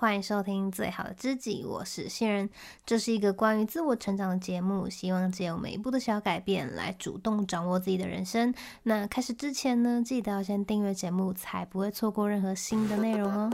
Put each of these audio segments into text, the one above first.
欢迎收听最好的知己，我是新人。这是一个关于自我成长的节目，希望借由每一步的小改变来主动掌握自己的人生。那开始之前呢，记得要先订阅节目，才不会错过任何新的内容哦。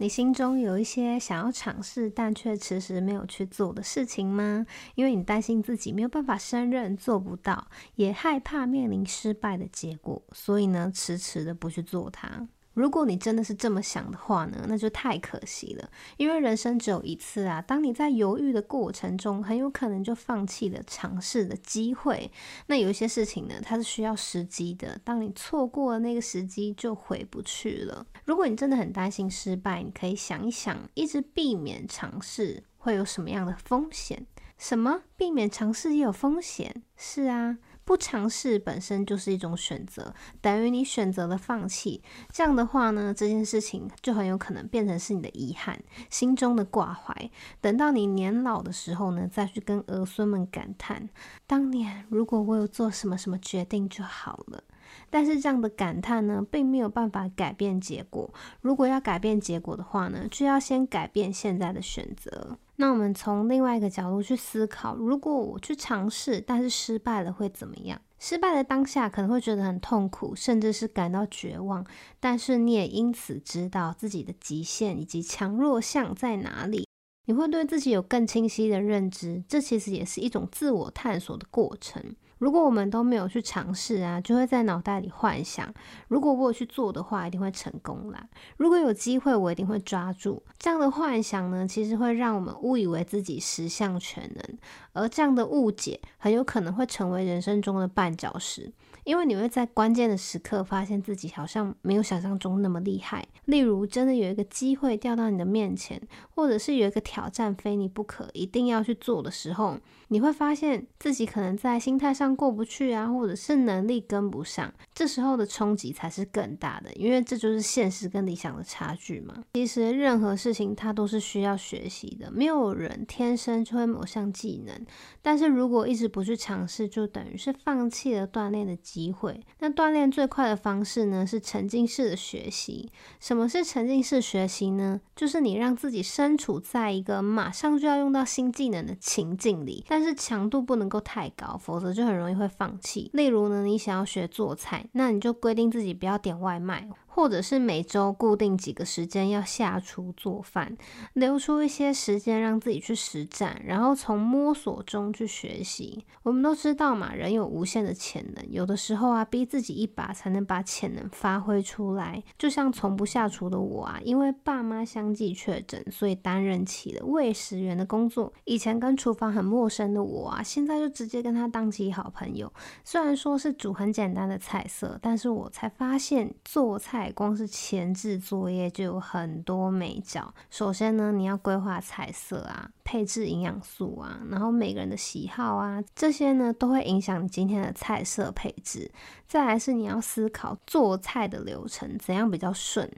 你心中有一些想要尝试但却迟迟没有去做的事情吗？因为你担心自己没有办法胜任，做不到，也害怕面临失败的结果，所以呢，迟迟的不去做它。如果你真的是这么想的话呢，那就太可惜了。因为人生只有一次啊，当你在犹豫的过程中，很有可能就放弃了尝试的机会。那有一些事情呢，它是需要时机的。当你错过了那个时机，就回不去了。如果你真的很担心失败，你可以想一想，一直避免尝试会有什么样的风险？什么？避免尝试也有风险？是啊。不尝试本身就是一种选择，等于你选择了放弃。这样的话呢，这件事情就很有可能变成是你的遗憾，心中的挂怀。等到你年老的时候呢，再去跟儿孙们感叹，当年如果我有做什么什么决定就好了。但是这样的感叹呢，并没有办法改变结果。如果要改变结果的话呢，就要先改变现在的选择。那我们从另外一个角度去思考，如果我去尝试，但是失败了会怎么样？失败的当下可能会觉得很痛苦，甚至是感到绝望。但是你也因此知道自己的极限以及强弱项在哪里，你会对自己有更清晰的认知。这其实也是一种自我探索的过程。如果我们都没有去尝试啊，就会在脑袋里幻想，如果我有去做的话，一定会成功啦。如果有机会，我一定会抓住。这样的幻想呢，其实会让我们误以为自己十项全能，而这样的误解很有可能会成为人生中的绊脚石。因为你会在关键的时刻发现自己好像没有想象中那么厉害。例如，真的有一个机会掉到你的面前，或者是有一个挑战非你不可，一定要去做的时候，你会发现自己可能在心态上过不去啊，或者是能力跟不上。这时候的冲击才是更大的，因为这就是现实跟理想的差距嘛。其实任何事情它都是需要学习的，没有人天生就会某项技能。但是如果一直不去尝试，就等于是放弃了锻炼的机机会。那锻炼最快的方式呢，是沉浸式的学习。什么是沉浸式学习呢？就是你让自己身处在一个马上就要用到新技能的情境里，但是强度不能够太高，否则就很容易会放弃。例如呢，你想要学做菜，那你就规定自己不要点外卖。或者是每周固定几个时间要下厨做饭，留出一些时间让自己去实战，然后从摸索中去学习。我们都知道嘛，人有无限的潜能，有的时候啊，逼自己一把才能把潜能发挥出来。就像从不下厨的我啊，因为爸妈相继确诊，所以担任起了喂食员的工作。以前跟厨房很陌生的我啊，现在就直接跟他当起好朋友。虽然说是煮很简单的菜色，但是我才发现做菜。光是前置作业就有很多美角。首先呢，你要规划菜色啊，配置营养素啊，然后每个人的喜好啊，这些呢都会影响你今天的菜色配置。再来是你要思考做菜的流程，怎样比较顺？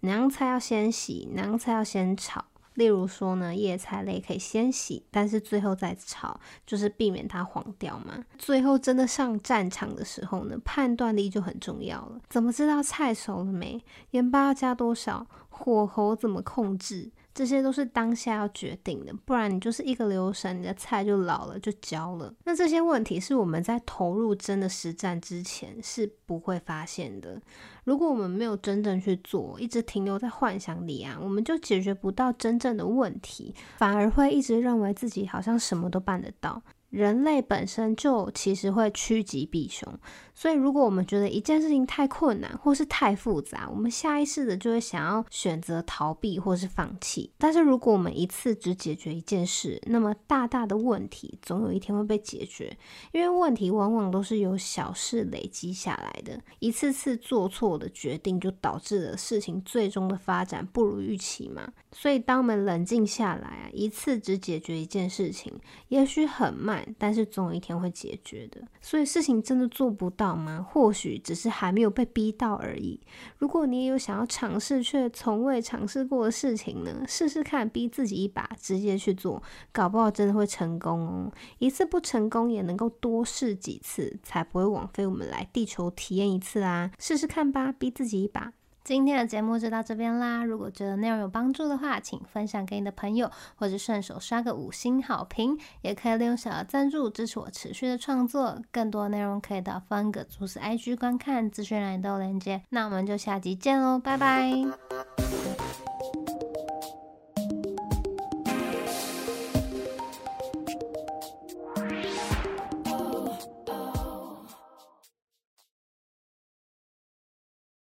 哪样菜要先洗，哪样菜要先炒。例如说呢，叶菜类可以先洗，但是最后再炒，就是避免它黄掉嘛。最后真的上战场的时候呢，判断力就很重要了。怎么知道菜熟了没？盐巴要加多少？火候怎么控制？这些都是当下要决定的，不然你就是一个留神，你的菜就老了，就焦了。那这些问题是我们在投入真的实战之前是不会发现的。如果我们没有真正去做，一直停留在幻想里啊，我们就解决不到真正的问题，反而会一直认为自己好像什么都办得到。人类本身就其实会趋吉避凶，所以如果我们觉得一件事情太困难或是太复杂，我们下意识的就会想要选择逃避或是放弃。但是如果我们一次只解决一件事，那么大大的问题总有一天会被解决，因为问题往往都是由小事累积下来的，一次次做错的决定就导致了事情最终的发展不如预期嘛。所以当我们冷静下来啊，一次只解决一件事情，也许很慢。但是总有一天会解决的。所以事情真的做不到吗？或许只是还没有被逼到而已。如果你也有想要尝试却从未尝试过的事情呢？试试看，逼自己一把，直接去做，搞不好真的会成功哦。一次不成功也能够多试几次，才不会枉费我们来地球体验一次啊！试试看吧，逼自己一把。今天的节目就到这边啦！如果觉得内容有帮助的话，请分享给你的朋友，或者顺手刷个五星好评，也可以利用小额赞助支持我持续的创作。更多内容可以到方格子 IG 观看，资讯栏都有连接。那我们就下集见喽，拜拜！